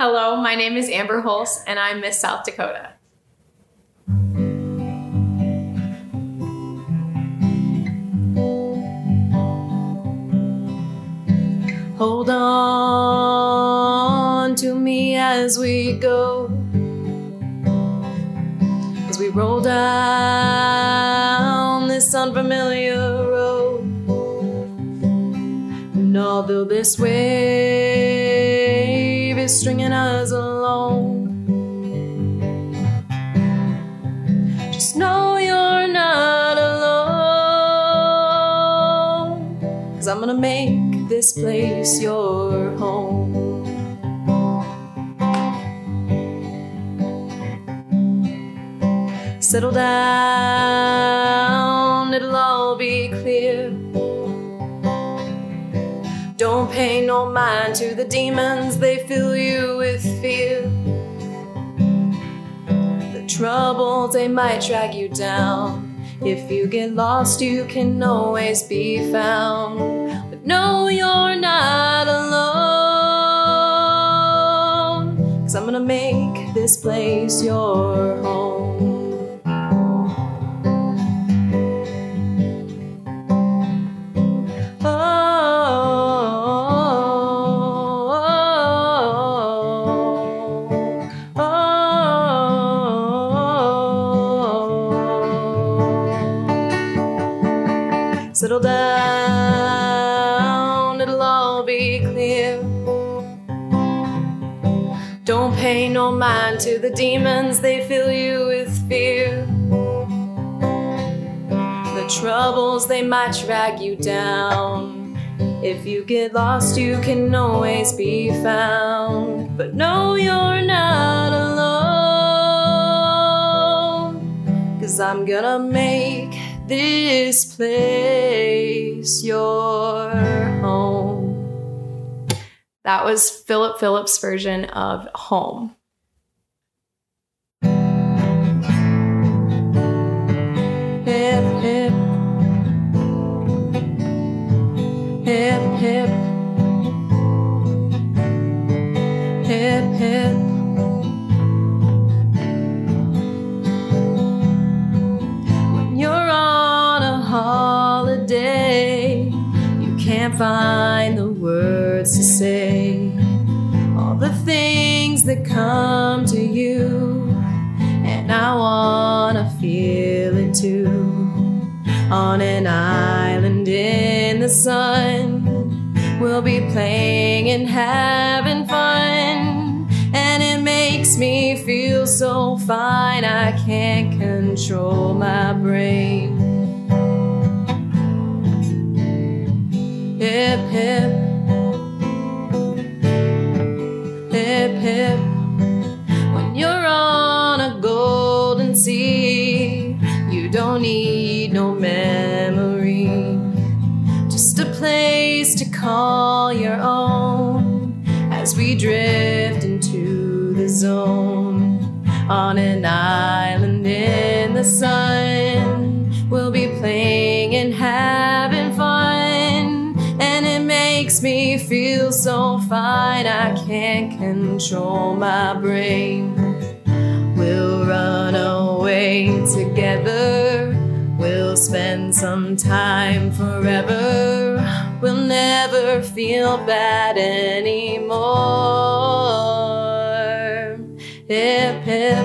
Hello, my name is Amber Hulse, and I'm Miss South Dakota. Hold on to me as we go. As we roll down this unfamiliar road. And although this wave stringing us along, just know you're not alone. Cause I'm gonna make this place your home. Settle down, Pay no mind to the demons, they fill you with fear. The troubles, they might drag you down. If you get lost, you can always be found. But no, you're not alone. Cause I'm gonna make this place your home. Demons, they fill you with fear. The troubles, they might drag you down. If you get lost, you can always be found. But no, you're not alone. Cause I'm gonna make this place your home. That was Philip Phillips' version of Home. Hip, hip. Hip, hip. Hip, hip. When you're on a holiday, you can't find the words to say. All the things that come to you, and I wanna feel. On an island in the sun, we'll be playing and having fun. And it makes me feel so fine, I can't control my brain. Hip, hip. Hip, hip. Zone. On an island in the sun, we'll be playing and having fun. And it makes me feel so fine, I can't control my brain. We'll run away together. We'll spend some time forever. We'll never feel bad anymore. Hip, hip.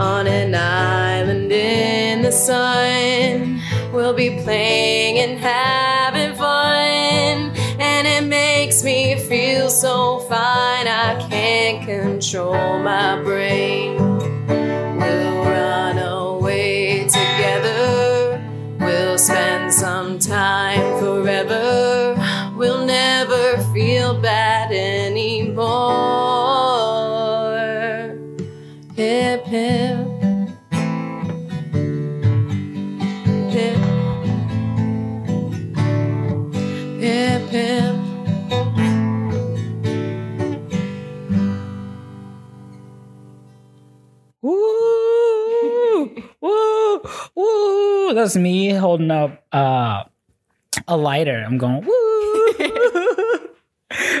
On an island in the sun, we'll be playing and having fun. And it makes me feel so fine, I can't control my brain. That's me holding up uh, a lighter. I'm going, woo.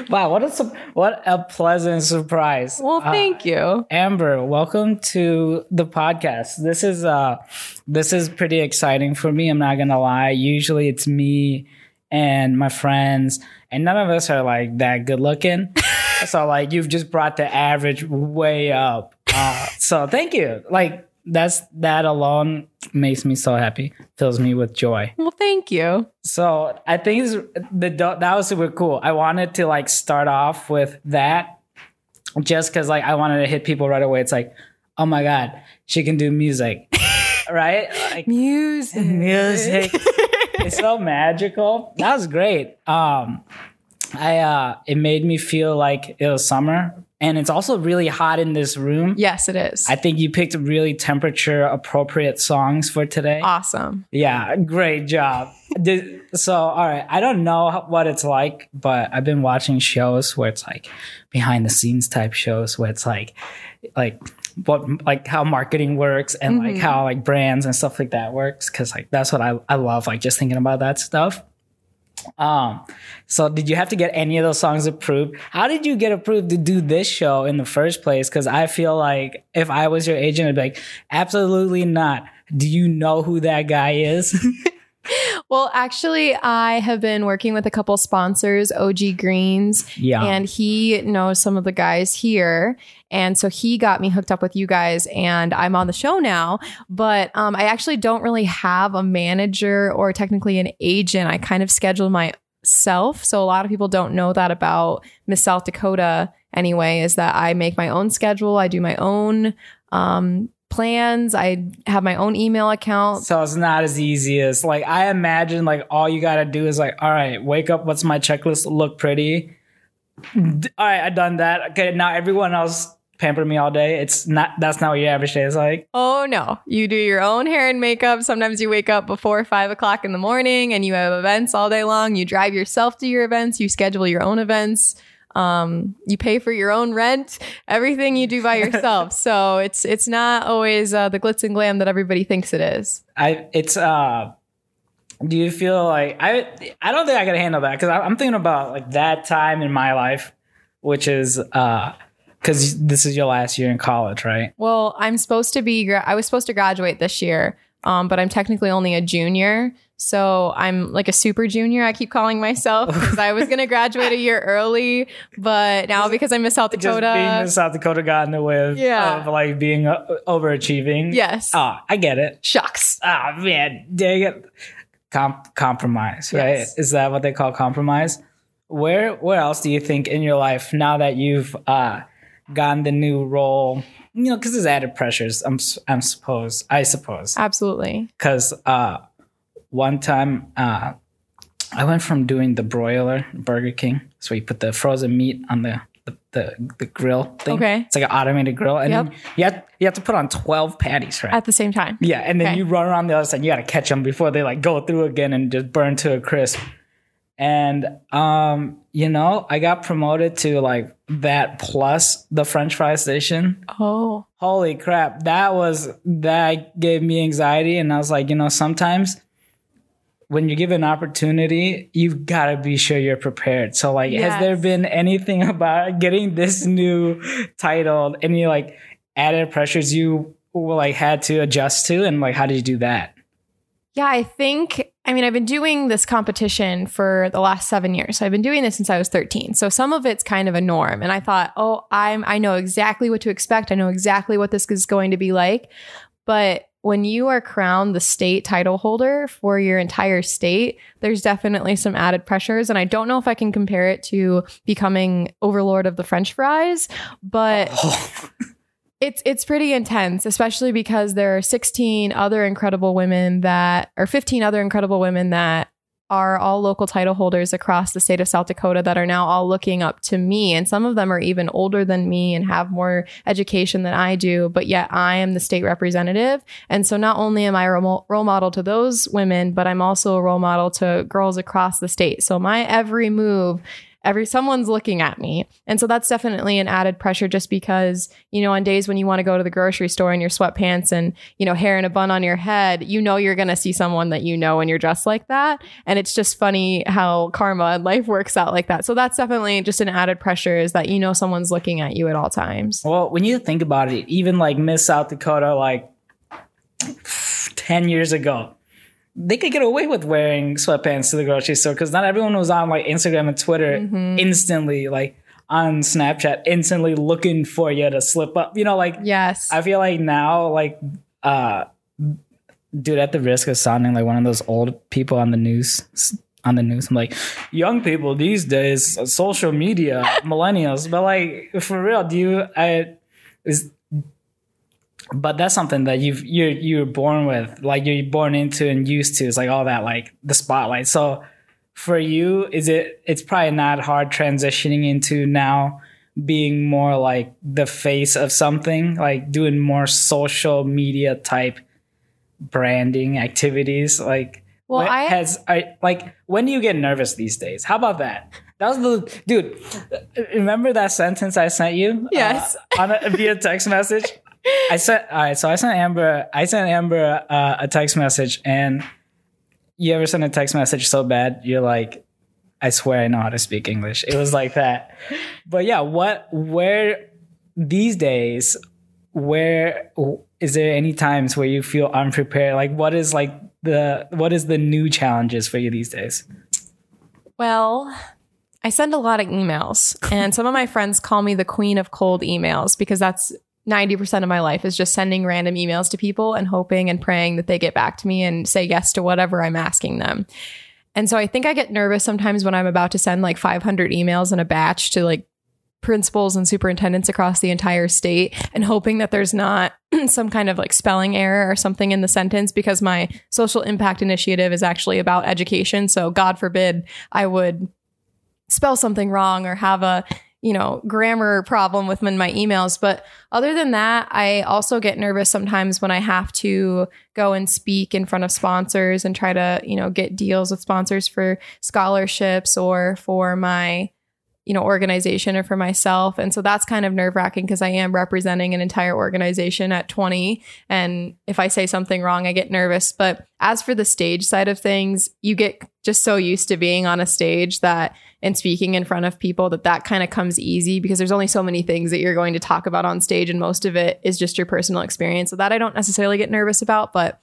wow, what a su- what a pleasant surprise. Well, Uh, thank you. Amber, welcome to the podcast. This is uh this is pretty exciting for me, I'm not going to lie. Usually it's me and my friends and none of us are like that good looking. so like you've just brought the average way up. Uh, so thank you. Like that's that alone makes me so happy. Fills me with joy. Well, thank you. So I think the that was super cool. I wanted to like start off with that, just because like I wanted to hit people right away. It's like, oh my god, she can do music, right? Like Music. music, it's so magical. That was great. Um, I uh, it made me feel like it was summer, and it's also really hot in this room. Yes, it is. I think you picked really temperature appropriate songs for today. awesome. Yeah, great job. Did, so, all right, I don't know what it's like, but I've been watching shows where it's like behind the scenes type shows where it's like, like what, like how marketing works and like mm-hmm. how like brands and stuff like that works. Cause like that's what I, I love, like just thinking about that stuff. Um, so did you have to get any of those songs approved? How did you get approved to do this show in the first place? Cause I feel like if I was your agent, I'd be like, absolutely not. Do you know who that guy is? Well, actually, I have been working with a couple sponsors, OG Greens, Yeah. and he knows some of the guys here. And so he got me hooked up with you guys, and I'm on the show now. But um, I actually don't really have a manager or technically an agent. I kind of schedule myself. So a lot of people don't know that about Miss South Dakota anyway, is that I make my own schedule, I do my own um, plans, I have my own email account. So it's not as easy as like I imagine like all you gotta do is like, all right, wake up, what's my checklist look pretty? All right, I done that. Okay, now everyone else pamper me all day. It's not that's not what your average day is like. Oh no, you do your own hair and makeup. Sometimes you wake up before five o'clock in the morning and you have events all day long. You drive yourself to your events, you schedule your own events. Um, you pay for your own rent, everything you do by yourself. so it's it's not always uh, the glitz and glam that everybody thinks it is. I it's uh do you feel like I I don't think I can handle that because I'm thinking about like that time in my life, which is uh because this is your last year in college, right? Well, I'm supposed to be. I was supposed to graduate this year, um, but I'm technically only a junior. So I'm like a super junior. I keep calling myself because I was going to graduate a year early, but now because I'm Miss South Just Dakota, being in South Dakota got in the way of, Yeah. of like being uh, overachieving. yes, Ah, I get it. shucks. Ah, man, dang it. Com- compromise, right? Yes. Is that what they call compromise? Where where else do you think in your life now that you've uh, gotten the new role? You know, because there's added pressures. I'm I'm suppose I suppose Absolutely. because uh, one time uh, I went from doing the broiler Burger King, so you put the frozen meat on the the, the, the grill thing. Okay. it's like an automated grill, and Yep. then you have you have to put on twelve patties, right? At the same time. Yeah, and then Okay. you run around the other side. You got to catch them before they like go through again and just burn to a crisp. And um, you know, I got promoted to like that plus the French fry station. Oh, Holy crap, that was that gave me anxiety, and I was like, you know, sometimes when you give an opportunity, you've got to be sure you're prepared. So, like, has there been anything about getting this new title, any like added pressures you like had to adjust to, and like, how did you do that? yeah. I think. I mean, I've been doing this competition for the last seven years. So I've been doing this since I was 13. So some of it's kind of a norm. And I thought, oh, I'm I know exactly what to expect. I know exactly what this is going to be like. But when you are crowned the state title holder for your entire state, there's definitely some added pressures. And I don't know if I can compare it to becoming overlord of the French fries, but oh. it's it's pretty intense, especially because there are 16 other incredible women that or 15 other incredible women that are all local title holders across the state of South Dakota that are now all looking up to me. And some of them are even older than me and have more education than I do, but yet I am the state representative. And so not only am I a role model to those women, but I'm also a role model to girls across the state. So my every move every someone's looking at me. And so that's definitely an added pressure just because, you know, on days when you want to go to the grocery store in your sweatpants and, you know, hair in a bun on your head, you know you're going to see someone that you know and you're dressed like that. And it's just funny how karma and life works out like that. So that's definitely just an added pressure is that you know someone's looking at you at all times. Well, when you think about it, even like Miss South Dakota, like 10 years ago, they could get away with wearing sweatpants to the grocery store because not everyone was on like Instagram and Twitter Mm-hmm. instantly, like on Snapchat, instantly looking for you to slip up. You know, like Yes. I feel like now, like, uh, dude, at the risk of sounding like one of those old people on the news, on the news, I'm like, young people these days, uh, social media, millennials, but like for real, do you? I is, but that's something that you've you're you're born with, like you're born into and used to. It's like all that, like the spotlight. So for you, is it? It's probably not hard transitioning into now being more like the face of something, like doing more social media type branding activities. Like, Well, what I- has I like when do you get nervous these days? How about that? That was the dude. Remember that sentence I sent you? Yes. Uh, on a, via text message. I sent. All right, so I sent Amber. I sent Amber uh, a text message, and you ever send a text message so bad you're like, I swear I know how to speak English. It was like that. But yeah, what? Where these days? Where is there any times where you feel unprepared? Like, what is like the what is the new challenges for you these days? Well, I send a lot of emails, and some of my friends call me the queen of cold emails because that's 90% of my life is just sending random emails to people and hoping and praying that they get back to me and say yes to whatever I'm asking them. And so I think I get nervous sometimes when I'm about to send like 500 emails in a batch to like principals and superintendents across the entire state and hoping that there's not some kind of like spelling error or something in the sentence because my social impact initiative is actually about education. So God forbid I would spell something wrong or have a you know grammar problem with my emails. But other than that i also get nervous sometimes when i have to go and speak in front of sponsors and try to you know get deals with sponsors for scholarships or for my you know organization or for myself. And so that's kind of nerve wracking because i am representing an entire organization at 20 and if i say something wrong i get nervous. But as for the stage side of things you get just so used to being on a stage that and speaking in front of people that that kind of comes easy because there's only so many things that you're going to talk about on stage and most of it is just your personal experience. So that i don't necessarily get nervous about but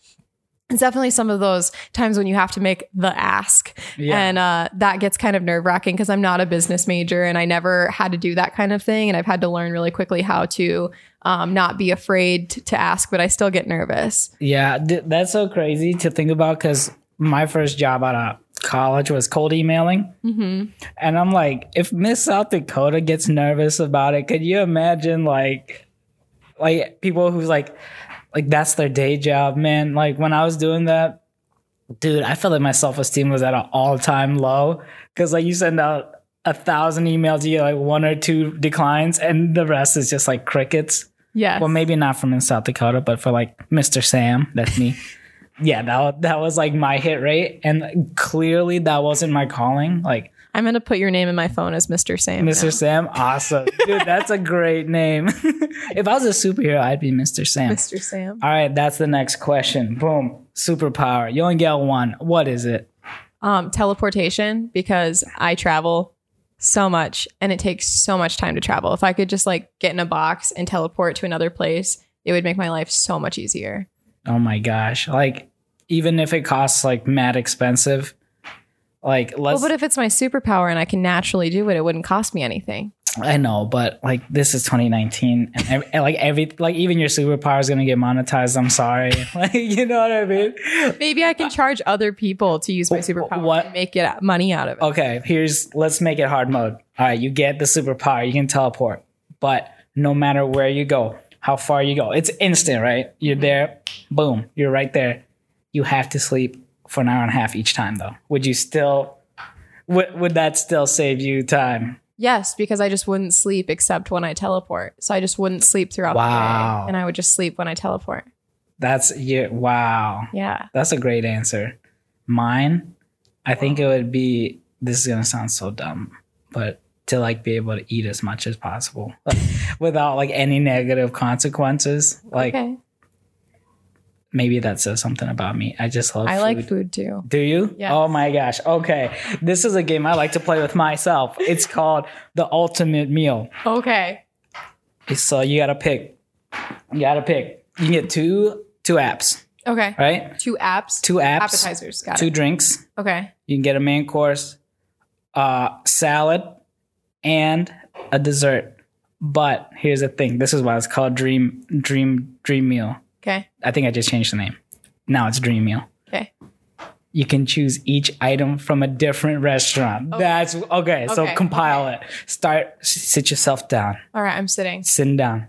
it's definitely some of those times when you have to make the ask. Yeah. and uh, that gets kind of nerve wracking because i'm not a business major and i never had to do that kind of thing. And i've had to learn really quickly how to um, not be afraid to ask but i still get nervous. Yeah, th- that's so crazy to think about because my first job out of college was cold emailing. hmm And I'm like, if Miss South Dakota gets nervous about it, could you imagine like like people who's like like that's their day job, man. Like when I was doing that, dude, I felt like my self esteem was at an all time low. Cause like you send out a thousand emails, you get like one or two declines, and the rest is just like crickets. Yeah. Well, maybe not from in South Dakota, but for like Mr. Sam, that's me. yeah, that that was like my hit rate, and clearly that wasn't my calling. Like i'm going to put your name in my phone as mr sam Mr. now. Sam, awesome, dude. That's a great name. if I was a superhero, I'd be Mr. Sam. mr sam All right, that's the next question. Boom, superpower. You only get one. What is it? um, teleportation because I travel so much and it takes so much time to travel. If I could just like get in a box and teleport to another place, it would make my life so much easier. Oh my gosh! Like even if it costs like mad expensive, like Well, let's. but if it's my superpower and I can naturally do it, it wouldn't cost me anything. I know, but like this is 2019, and, ev- and, like every like even your superpower is gonna get monetized. I'm sorry, like you know what I mean. Maybe I can uh, charge other people to use my superpower what- and make it uh, money out of it. Okay, here's let's make it hard mode. All right, you get the superpower, you can teleport, but no matter where you go, how far you go, it's instant, right? You're mm-hmm. there, boom, you're right there. You have to sleep for an hour and a half each time, though. Would you still? Would would that still save you time? Yes, because I just wouldn't sleep except when I teleport. So I just wouldn't sleep throughout Wow. the day and I would just sleep when I teleport. That's yeah. Wow. Yeah. That's a great answer. Mine, I think it would be. This is gonna sound so dumb, but to like be able to eat as much as possible like, without like any negative consequences. Like okay. Maybe that says something about me. I just love I food. like food too. Do you? Yes. Oh my gosh. Okay. This is a game I like to play with myself. It's called the ultimate meal. Okay. So you gotta pick. You gotta pick. You can get two two apps, Okay. right? Two apps. Two apps, appetizers. Got two it. drinks. Okay. You can get a main course, uh, salad, and a dessert. But here's the thing. This is why it's called Dream Dream Dream Meal. Okay. I think I just changed the name. Now it's Dream Meal. Okay. You can choose each item from a different restaurant. Okay. That's okay. So Okay, compile it. Start. Sit yourself down. All right. I'm sitting. Sitting down,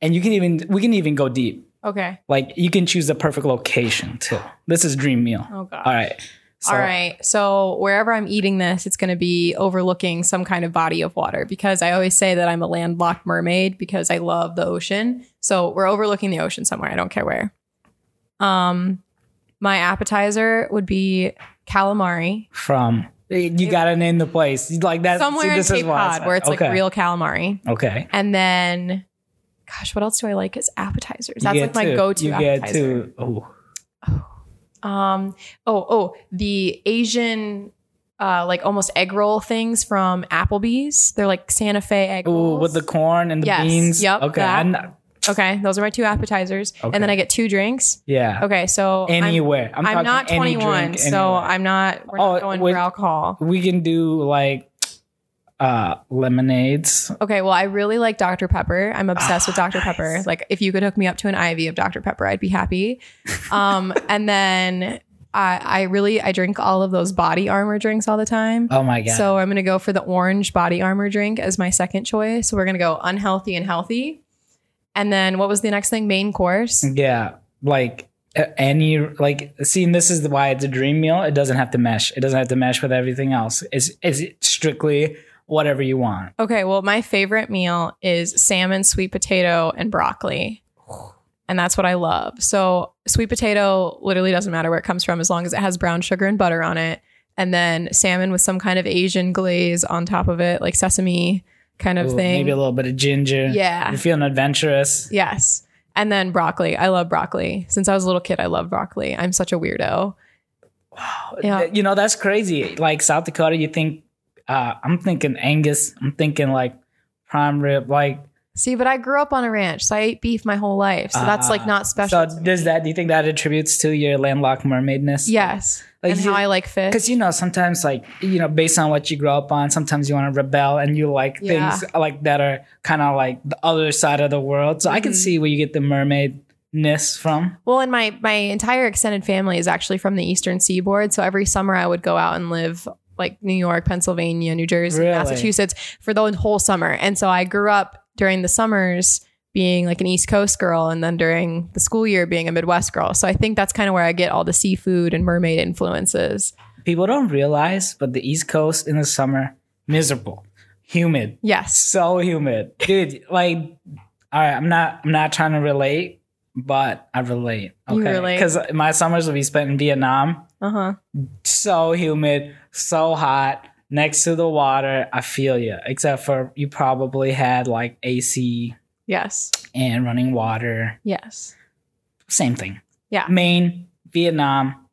and you can even we can even go deep. Okay. Like you can choose the perfect location too. This is Dream Meal. Oh god. All right. So, All right. So wherever I'm eating this, it's going to be overlooking some kind of body of water because I always say that I'm a landlocked mermaid because I love the ocean. So we're overlooking the ocean somewhere. I don't care where. Um, my appetizer would be calamari From you gotta name the place. Like that. somewhere see, in this is Cape Cod where it's okay. like real calamari, Okay. and then, gosh, what else do I like as appetizers? That's get like my two. go-to You appetizer. get two. Oh, Um. Oh. Oh. The Asian, uh, like almost egg roll things from Applebee's. They're like Santa Fe egg Ooh, rolls. with the corn and the Yes. beans. Yep, Okay. Not- okay, those are my two appetizers, Okay. and then I get two drinks. yeah. Okay, so Anywhere. I'm, I'm, not 21, drink, so. I'm not. We're Oh, not going wait. for alcohol. we can do like uh lemonades. Okay, well, I really like Dr Pepper. I'm obsessed with Ah, Dr Pepper. Like, if you could hook me up to an IV of Dr Pepper, I'd be happy. Um, and then I, I really I drink all of those body armor drinks all the time. Oh my god. So I'm gonna go for the orange body armor drink as my second choice. So we're gonna go unhealthy and healthy. And then what was the next thing? Main course. yeah, like any like seeing this is why it's a dream meal. It doesn't have to mesh. It doesn't have to mesh with everything else. It's it's strictly whatever you want. Okay, well, my favorite meal is salmon, sweet potato, and broccoli. And that's what I love. So, sweet potato literally doesn't matter where it comes from as long as it has brown sugar and butter on it. And then salmon with some kind of Asian glaze on top of it, like sesame kind of Ooh, thing. Maybe a little bit of ginger. Yeah. You're feeling adventurous. Yes. And then broccoli. I love broccoli. Since I was a little kid, I love broccoli. I'm such a weirdo. Wow. Yeah. You know, that's crazy. Like South Dakota, you think uh I'm thinking Angus, I'm thinking like prime rib, like See, but I grew up on a ranch, so I ate beef my whole life. So that's like Ah. not special. So does that do you think that attributes to your landlocked mermaidness? Yes. Like and you- how I like fish. Because you know, sometimes like you know, based on what you grow up on, sometimes you want to rebel and you like Yeah. things like that are kind of like the other side of the world. So I can Mhm. see where you get the mermaidness from. Well, and my my entire extended family is actually from the Eastern Seaboard, so every summer I would go out and live like New York, Pennsylvania, New Jersey, Really? Massachusetts for the whole summer. And so I grew up during the summers being like an East Coast girl and then during the school year being a Midwest girl. So I think that's kind of where I get all the seafood and mermaid influences. People don't realize, but the East Coast in the summer miserable, humid, Yes. so humid, dude. Like, all right, I'm not, I'm not trying to relate, but I relate. Okay, because my summers will be spent in Vietnam. Uh-huh. so humid, so hot, next to the water. I feel you. Except for you probably had like AC Yes. and running water. Yes. Same thing. Yeah. Maine, Vietnam,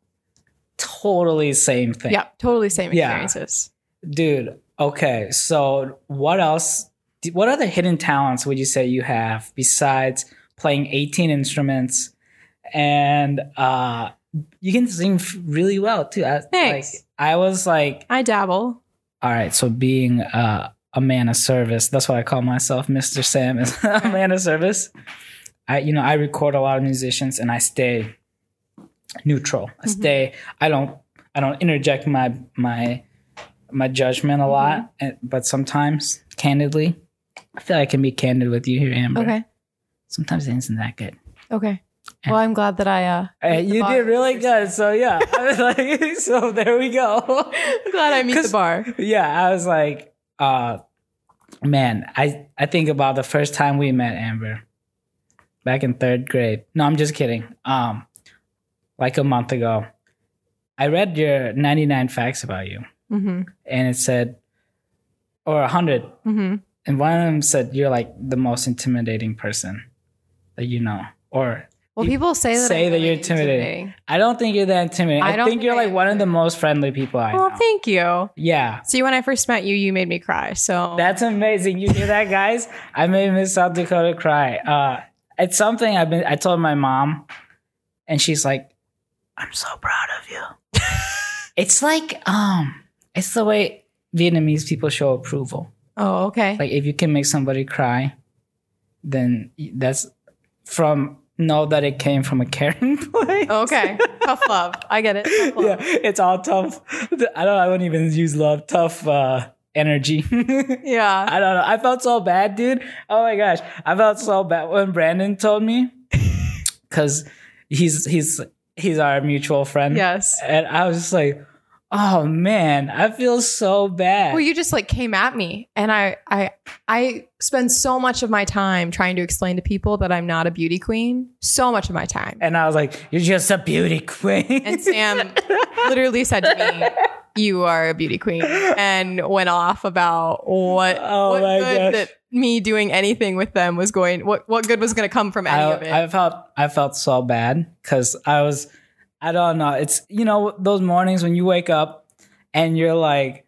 totally same thing. Yeah. Totally same Yeah. experiences. Dude, okay. So what else? What other hidden talents would you say you have besides playing 18 instruments and uh you can sing f- really well too. I, Thanks. Like, I was like I dabble. All right, so being uh, a man of service, that's what I call myself, Mr. Sam is a man of service. I you know, I record a lot of musicians and I stay neutral. I Mhm. stay I don't I don't interject my my my judgment a lot, but sometimes candidly, I feel like I can be candid with you here, Amber. Okay. Sometimes it isn't that good. Okay. Well, I'm glad that I uh Uh, you did really good. So yeah, I was like, so there we go. I'm glad I meet the bar. yeah, I was like, uh, man, I, I think about the first time we met Amber back in third grade. No, I'm just kidding. Um, like a month ago, I read your 99 facts about you, hmm and it said or a 100. hmm And one of them said, You're like the most intimidating person you know. Or Well, people say that. say that you're really intimidating. I don't think you're that intimidating. I I, think think you're like one of the most friendly people I Well, know. thank you. yeah. See, when I first met you, you made me cry. So That's amazing. You hear that, guys? I made Miss South Dakota cry. Uh, it's something I've been. I told my mom, and she's like, "I'm so proud of you." it's like, um, it's the way Vietnamese people show approval. oh, okay. Like, if you can make somebody cry, then that's from know that it came from a caring place. okay. Tough love. I get it. Yeah, it's all tough. I don't. I wouldn't even use love. Tough uh, energy. Yeah. I don't know. I felt so bad, dude. Oh my gosh, I felt so bad when Brandon told me, because he's he's he's our mutual friend. Yes. and I was just like, oh man, I feel so bad. Well, you just like came at me, and I, I, I spend so much of my time trying to explain to people that I'm not a beauty queen. So much of my time. and I was like, you're just a beauty queen. And Sam literally said to me, "You are a beauty queen," and went off about what, Oh what my good gosh. that me doing anything with them was going. What what good was going to come from any of it? I, I felt I felt so bad because I was I don't know. It's you know those mornings when you wake up and you're like,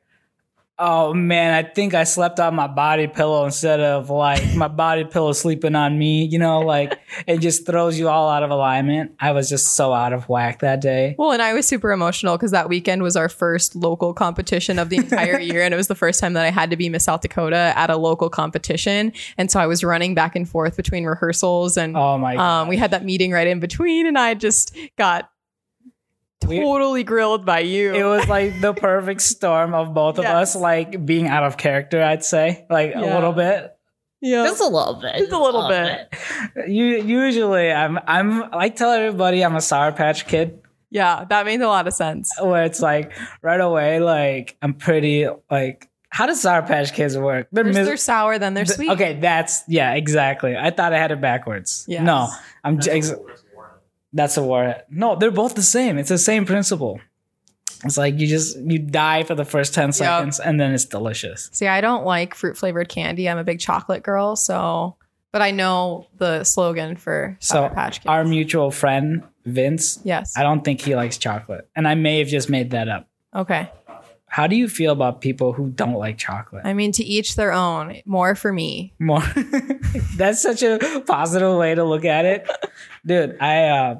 oh man, I think I slept on my body pillow instead of like my body pillow sleeping on me. You know, like it just throws you all out of alignment. I was just so out of whack that day. well, and I was super emotional because that weekend was our first local competition of the entire year. And it was the first time that I had to be Miss South Dakota at a local competition. And so I was running back and forth between rehearsals and Oh my um, we had that meeting right in between. And I just got totally grilled by you. it was like the perfect storm of both of us, like being out of character. I'd say, like a little bit. yeah. Just a little bit. Just a little bit. Uh, you usually I'm I'm I tell everybody I'm a sour patch kid Yeah, that made a lot of sense. where it's like right away like I'm pretty like how does sour patch kids work? They're First mis- they're sour, then they're th- sweet. Okay, that's yeah, exactly. I thought I had it backwards. Yes. No, I'm j- ex- that's a warhead. No, they're both the same. It's the same principle. It's like you just you die for the first 10 seconds and then it's delicious. See, I don't like fruit flavored candy. I'm a big chocolate girl, so but I know the slogan for So Sour Patch Kids. our mutual friend Vince, yes. I don't think he likes chocolate. And I may have just made that up. Okay. How do you feel about people who don't like chocolate? I mean, to each their own. More for me. More. That's such a positive way to look at it, dude. I uh,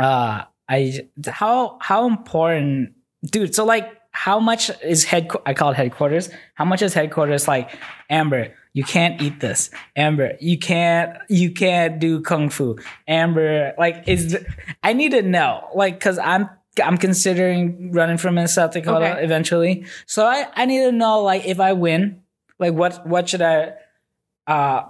uh, I how how important, dude. So like, how much is head? I call it headquarters. How much is headquarters? Like, Amber, you can't eat this. Amber, you can't you can't do kung fu. Amber, like, is I need to know, like, cause I'm. I'm considering running for Miss South Dakota Okay. eventually. So I, I need to know like if I win, like what what should I uh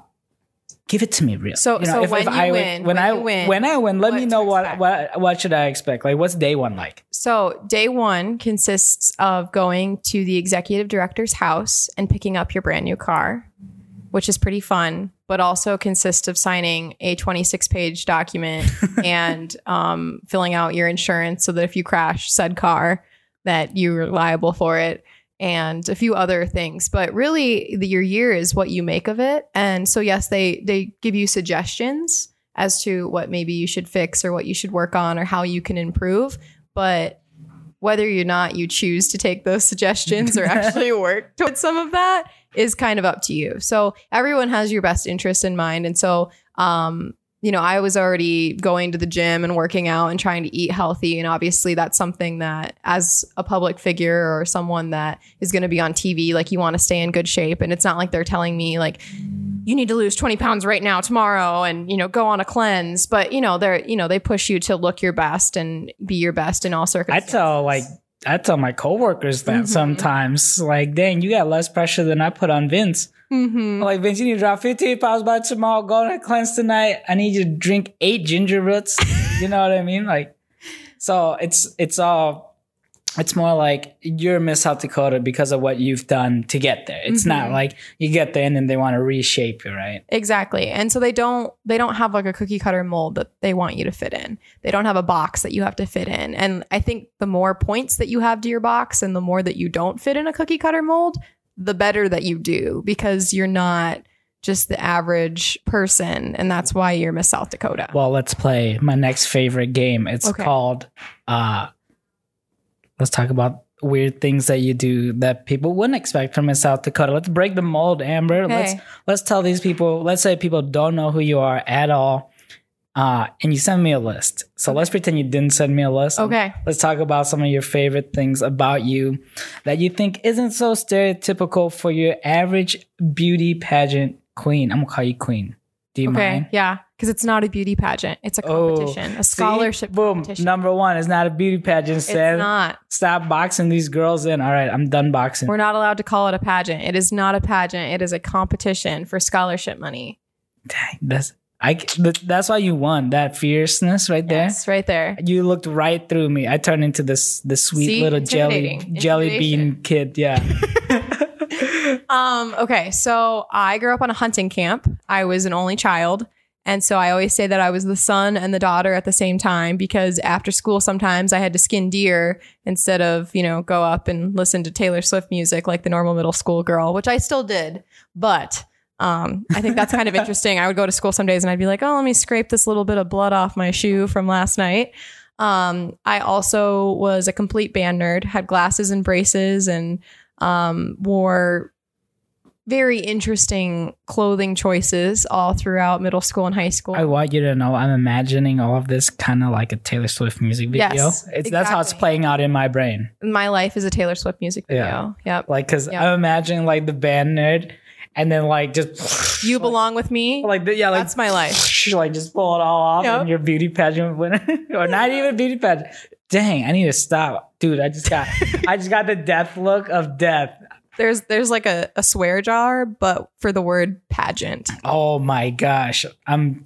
give it to me real. So- so when you I win- when, when I you win, when I win, let me know what, what what should I expect? Like what's day one like? So, day one consists of going to the executive director's house and picking up your brand new car, which is pretty fun, but also consists of signing a 26 page document and um, filling out your insurance so that if you crash said car, that you're liable for it and a few other things. But really the, your year is what you make of it. And so yes they they give you suggestions as to what maybe you should fix or what you should work on or how you can improve. But whether or not you choose to take those suggestions or actually work towards some of that is kind of up to you. So everyone has your best interest in mind. And so, um, you know, I was already going to the gym and working out and trying to eat healthy. And obviously, that's something that, as a public figure or someone that is going to be on TV, like you want to stay in good shape. And it's not like they're telling me, like, you need to lose 20 pounds right now tomorrow and you know go on a cleanse but you know they're you know they push you to look your best and be your best in all circumstances. I tell like I tell my coworkers that Mhm. sometimes. Like, dang, you got less pressure than I put on Vince. Mhm. Like, Vince, you need to drop 15 pounds by tomorrow. Go on a cleanse tonight. I need you to drink eight ginger roots. you know what I mean? Like, so it's it's all it's more like you're Miss South Dakota because of what you've done to get there. It's not Mhm. like you get there and then they want to reshape you, right? Exactly. And so they don't they don't have like a cookie cutter mold that they want you to fit in. They don't have a box that you have to fit in. And I think the more points that you have to your box and the more that you don't fit in a cookie cutter mold, the better that you do because you're not just the average person. And that's why you're Miss South Dakota. Well, let's play my next favorite game. It's Okay. called uh let's talk about weird things that you do that people wouldn't expect from in South Dakota. Let's break the mold, Amber. Let's let's tell these people, let's say people don't know who you are at all. Uh and you send me a list. So let's pretend you didn't send me a list. Okay. Let's talk about some of your favorite things about you that you think isn't so stereotypical for your average beauty pageant queen. I'm gonna call you queen. Do you Okay. mind? Yeah. Because it's not a beauty pageant, it's a Oh, competition, a See? scholarship Boom. competition. Number one, it's not a beauty pageant. it's Sam. not. Stop boxing these girls in. All right, I'm done boxing. We're not allowed to call it a pageant. It is not a pageant. It is a competition for scholarship money. Dang, that's I. That's why you won that fierceness right there. Yes, right there. You looked right through me. I turned into this this sweet See? little jelly jelly bean kid. Yeah. Um, okay, so I grew up on a hunting camp. I was an only child. And so I always say that I was the son and the daughter at the same time because after school, sometimes I had to skin deer instead of, you know, go up and listen to Taylor Swift music like the normal middle school girl, which I still did. But um, I think that's kind of interesting. I would go to school some days and I'd be like, oh, let me scrape this little bit of blood off my shoe from last night. Um, I also was a complete band nerd, had glasses and braces and um, wore very interesting clothing choices all throughout middle school and high school. I want you to know I'm imagining all of this kind of like a Taylor Swift music video. Yes, it's that's how it's playing out in my brain. My life is a Taylor Swift music video. Yeah. Yep. Like, cause Yeah. I'm imagining like the band nerd, and then like just You belong with me. like the, yeah, like That's my life. like just pull it all off Yep. and your beauty pageant winner or not even beauty pageant. Dang, I need to stop, dude. I just got I just got the death look of death. There's there's like a, a swear jar, but for the word pageant. Oh my gosh, I'm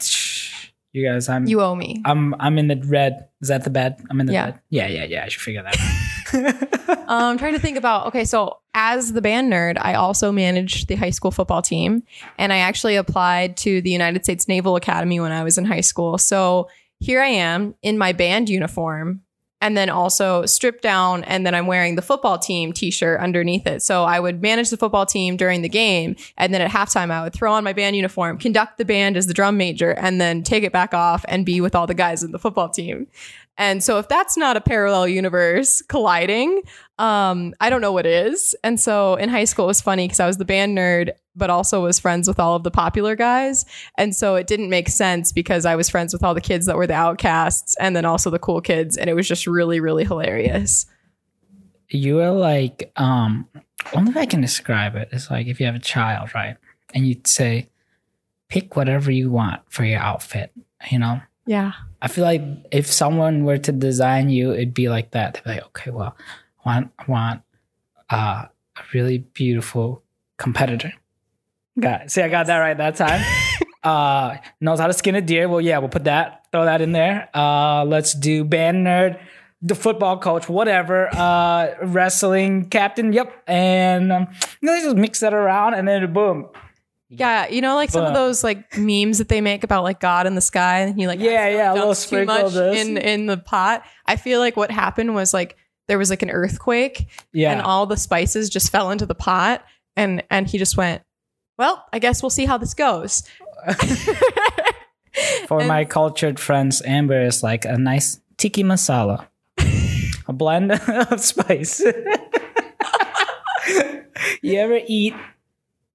you guys. I'm You owe me. I'm I'm in the red. Is that the bed? I'm in the Yeah. bed. Yeah, yeah, yeah. I should figure that. out. Um, I'm trying to think about okay, so as the band nerd, I also managed the high school football team, and I actually applied to the United States Naval Academy when I was in high school. So here I am in my band uniform, and then also stripped down, and then I'm wearing the football team T-shirt underneath it. So I would manage the football team during the game, and then at halftime I would throw on my band uniform, conduct the band as the drum major, and then take it back off and be with all the guys in the football team. And so if that's not a parallel universe colliding, um, I don't know what is. And so in high school it was funny because I was the band nerd, but also was friends with all of the popular guys. And so it didn't make sense because I was friends with all the kids that were the outcasts and then also the cool kids. And it was just really, really hilarious. you are like um. Only way I can describe it is like if you have a child, right, and you'd say, pick whatever you want for your outfit. You know, Yeah. I feel like if someone were to design you, it'd be like that. They'd be like, okay, well, I want, I want uh, a really beautiful competitor. Got it. See, I got that right that time. uh, knows how to skin a deer. Well, yeah, we'll put that, throw that in there. Uh, let's do band nerd, the football coach, whatever. Uh, wrestling captain. Yep. And um, you know, they just mix that around, and then boom. Yeah. You know, like some of those like memes that they make about like God in the sky and he like Yeah, yeah, a little too sprinkle much this. in in the pot. I feel like what happened was like there was like an earthquake Yeah. and all the spices just fell into the pot and and he just went well i guess we'll see how this goes For And- my cultured friends, amber is like a nice tikka masala, a blend of spice. you ever eat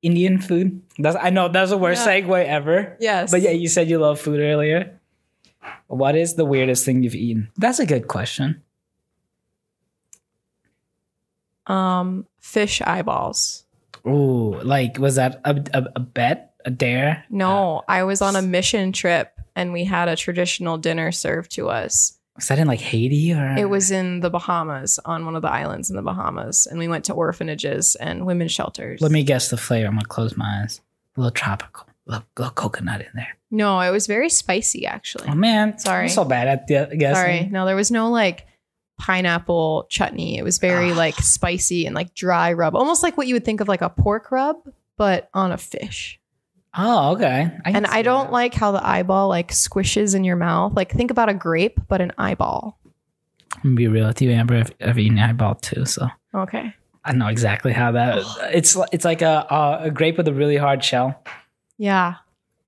Indian food? That's I know that's the worst Yeah. segue ever. yes But yeah, you said you love food earlier. What is the weirdest thing you've eaten? That's a good question. um fish eyeballs Ooh, like was that a, a, a bet, a dare? no i was on a mission trip and we had a traditional dinner served to us Was that in like Haiti or? it was in the bahamas on one of the islands in the bahamas and we went to orphanages and women's shelters Let me guess the flavor. I'm gonna close my eyes. A little tropical, a little, little coconut in there. no it was very spicy actually Oh man, Sorry. I'm so bad at the guessing. Sorry. No, there was no like pineapple chutney. It was very Ah. like spicy and like dry rub, almost like what you would think of like a pork rub, but on a fish. Oh, okay. I And I don't that. like how the eyeball like squishes in your mouth. Like think about a grape, but an eyeball. I'm gonna be real with you, Amber. I've, I've eaten eyeball too, so Okay. I know exactly how that. It's it's like a a, a grape with a really hard shell. Yeah.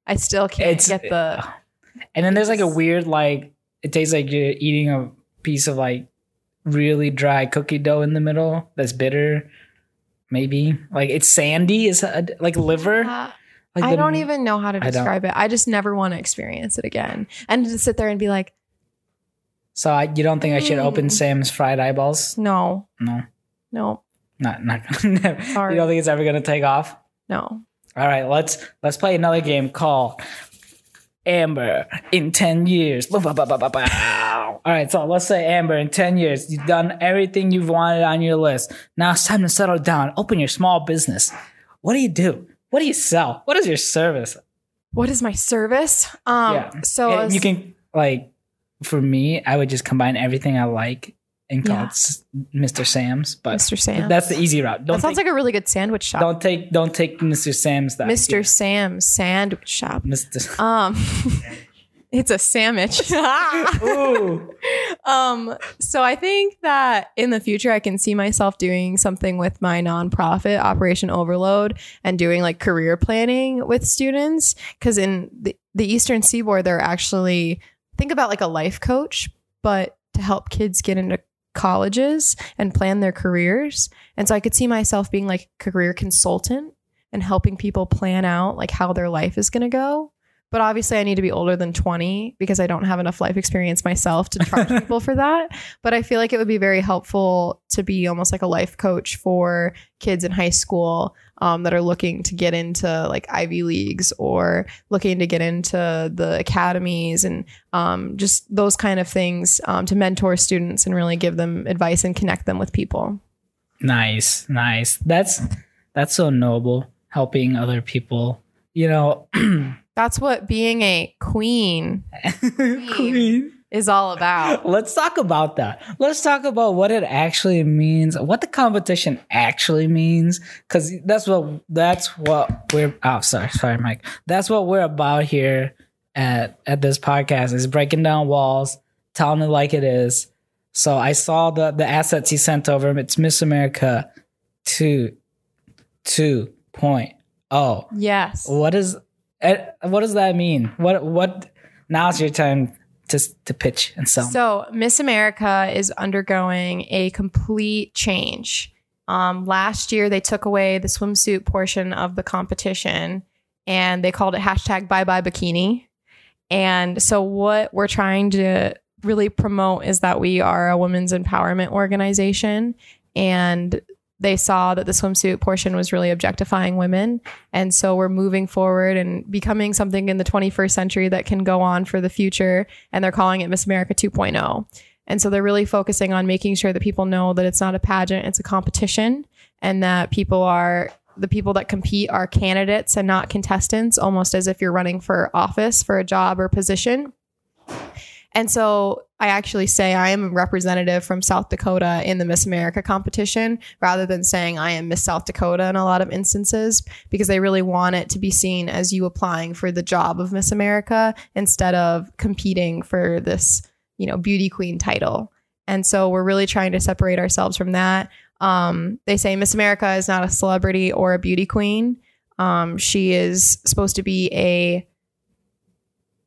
I still can't It's get the and then there's like a weird like it tastes like you're eating a piece of like really dry cookie dough in the middle that's bitter. Maybe like it's sandy. Is like liver. Like I the- don't even know how to I describe it. I just never want to experience it again. And to sit there and be like, So I, you don't think I should open Mm. Sam's fried eyeballs? no, No, no, not not. never. Sorry. You don't think it's ever gonna take off? no. All right, let's let's play another game called Amber in 10 years. Bow, bow, bow. All right, so let's say Amber in 10 years, you've done everything you've wanted on your list. Now it's time to settle down, open your small business. What do you do? What do you sell? What is your service? What is my service? Um, Yeah. so And as- you can like for me, I would just combine everything I like and call Yeah. it Mr. Sam's, but Mr. Sam. that's the easy route. Don't that sounds take, like a really good sandwich shop. don't take don't take Mr. Sam's that Mr. Sam's sandwich shop. Mr. Um, it's a sandwich. Ooh. um, so I think that in the future, I can see myself doing something with my nonprofit, Operation Overload, and doing like career planning with students. Because in the, the Eastern Seaboard, they're actually think about like a life coach, but to help kids get into colleges and plan their careers. And so I could see myself being like a career consultant and helping people plan out like how their life is going to go. But obviously, I need to be older than 20 because I don't have enough life experience myself to charge people for that. But I feel like it would be very helpful to be almost like a life coach for kids in high school um, that are looking to get into like Ivy Leagues or looking to get into the academies and um, just those kind of things um, to mentor students and really give them advice and connect them with people. Nice, nice. That's that's so noble. Helping other people. You know, That's what being a queen Queen. is all about. Let's talk about that. Let's talk about what it actually means, what the competition actually means, because that's what that's what we're. Oh, sorry, sorry, Mike. That's what we're about here at at this podcast is breaking down walls, telling it like it is. So I saw the the assets he sent over. It's Miss America two two point oh. Yes. What is what does that mean? What what? Now it's your turn to to pitch and sell. So, Miss America is undergoing a complete change. Um, last year, they took away the swimsuit portion of the competition and they called it hashtag bye bye bikini. And so, what we're trying to really promote is that we are a women's empowerment organization. And they saw that the swimsuit portion was really objectifying women. And so, we're moving forward and becoming something in the 21st century that can go on for the future and they're calling it Miss America 2.0. And so they're really focusing on making sure that people know that it's not a pageant, it's a competition, and that people are the people that compete are candidates and not contestants, almost as if you're running for office for a job or position. And so I actually say I am a representative from South Dakota in the Miss America competition rather than saying I am Miss South Dakota in a lot of instances because they really want it to be seen as you applying for the job of Miss America instead of competing for this, you know, beauty queen title. And so we're really trying to separate ourselves from that. Um, they say Miss America is not a celebrity or a beauty queen. Um, she is supposed to be a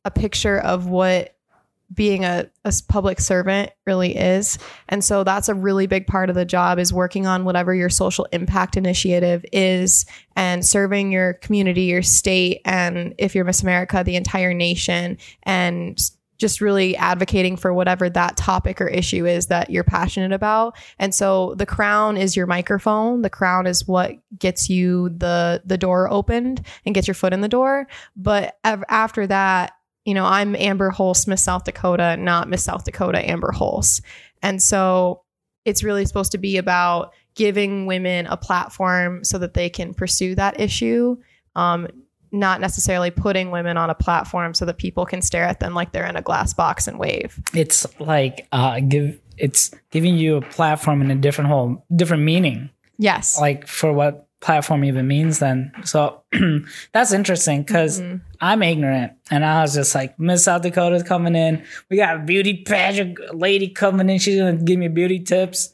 a picture of what being a, a public servant really is. And so that's a really big part of the job is working on whatever your social impact initiative is and serving your community your state and if you're miss america the entire nation and just really advocating for whatever that topic or issue is that you're passionate about. And so the crown is your microphone. The crown is what gets you the the door opened and gets your foot in the door. But after that you know, I'm Amber Hulse, Miss South Dakota, not Miss South Dakota Amber Hulse. And so it's really supposed to be about giving women a platform so that they can pursue that issue, um, not necessarily putting women on a platform so that people can stare at them like they're in a glass box and wave. it's like uh give it's giving you a platform in a different whole different meaning Yes. like for what platform even means then so that's interesting because Mhm. i'm ignorant and i was just like miss south dakota's coming in we got a beauty pageant lady coming in she's gonna give me beauty tips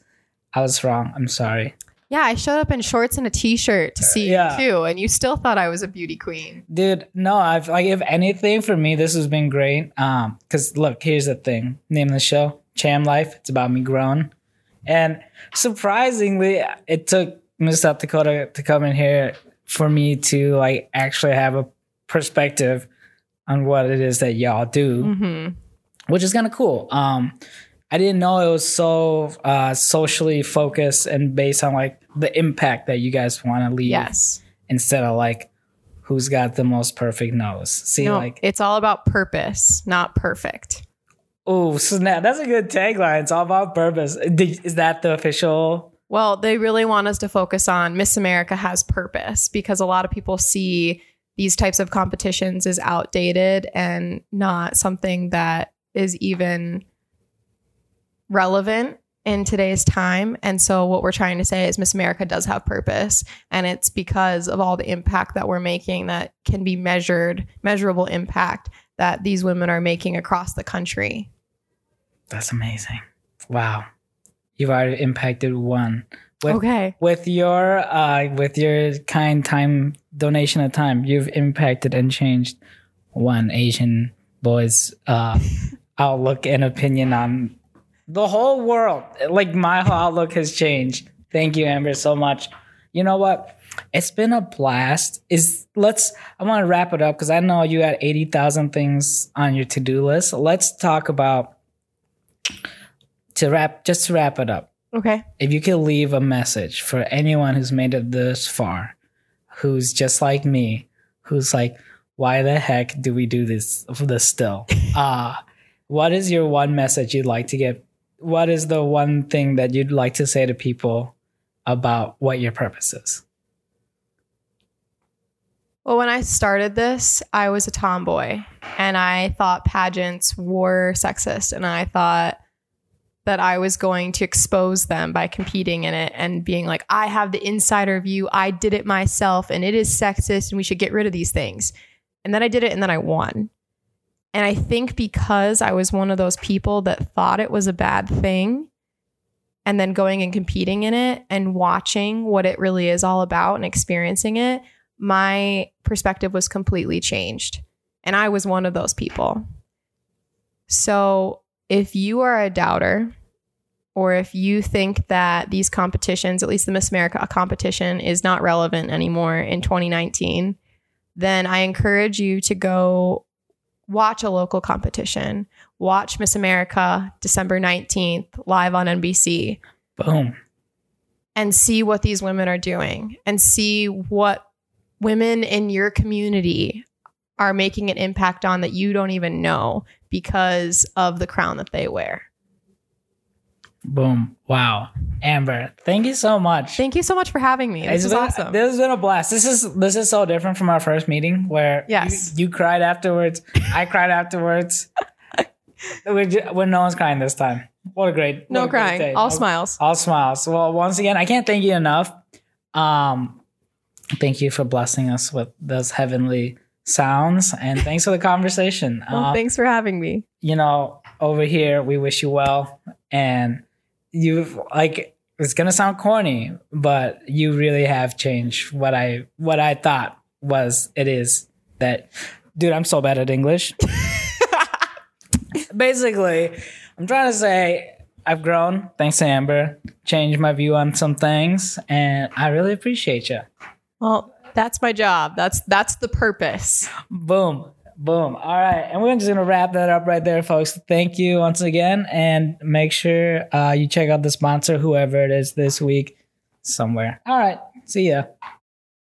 i was wrong i'm sorry Yeah, I showed up in shorts and a t-shirt to see Yeah. you too, and you still thought I was a beauty queen. Dude, no, I've like if anything for me, this has been great. Um, because look, here's the thing. Name of the show, Cham Life. It's about me growing. And surprisingly, it took Miss South Dakota to come in here for me to like actually have a perspective on what it is that y'all do hmm which is kind of cool. Um, I didn't know it was so uh, socially focused and based on like the impact that you guys want to leave Yes. instead of like who's got the most perfect nose. See, no, like, it's all about purpose, not perfect. oh snap! That's a good tagline. It's all about purpose. Did, is that the official? Well, they really want us to focus on Miss America has purpose because a lot of people see these types of competitions as outdated and not something that is even relevant in today's time. And so what we're trying to say is Miss America does have purpose and it's because of all the impact that we're making that can be measured, measurable impact that these women are making across the country. That's amazing. Wow, you've already impacted one. With, Okay. with your uh with your kind time donation of time you've impacted and changed one asian boy's uh outlook and opinion on the whole world. Like my whole outlook has changed. Thank you amber so much. You know what? It's been a blast. Is let's i want to wrap it up because i know you had 80000 things on your to-do list. Let's talk about to wrap just to wrap it up Okay. if you could leave a message for anyone who's made it this far, who's just like me, who's like, why the heck do we do this this still? Uh what is your one message you'd like to get? What is the one thing that you'd like to say to people about what your purpose is? Well, when I started this, I was a tomboy and I thought pageants were sexist and I thought that I was going to expose them by competing in it and being like, I have the insider view. I did it myself and it is sexist and we should get rid of these things. And then I did it and then I won. And I think because I was one of those people that thought it was a bad thing and then going and competing in it and watching what it really is all about and experiencing it, my perspective was completely changed. And I was one of those people. So if you are a doubter, or if you think that these competitions, at least the Miss America competition, is not relevant anymore in 2019, then I encourage you to go watch a local competition. Watch Miss America December 19th live on NBC Boom. and see what these women are doing and see what women in your community are making an impact on that you don't even know because of the crown that they wear. Boom. Wow. Amber, thank you so much. Thank you so much for having me. This It's is been- awesome. This has been a blast. This is this is so different from our first meeting where Yes. you, you cried afterwards. I cried afterwards. We're ju- when no one's crying this time. What a great no a great crying, day. all No- smiles. All smiles. Well, once again, I can't thank you enough. Um, thank you for blessing us with those heavenly sounds, and thanks for the conversation. Well, Uh, thanks for having me. you know, over here, we wish you well. And you like it's gonna sound corny, but you really have changed what I what I thought was it is that dude, I'm so bad at English. Basically, I'm trying to say I've grown thanks to Amber, changed my view on some things, and I really appreciate you. Well, that's my job. That's that's the purpose. Boom. Boom. All right. And we're just going to wrap that up right there, folks. Thank you once again. And make sure uh, you check out the sponsor, whoever it is this week, somewhere. All right. See ya.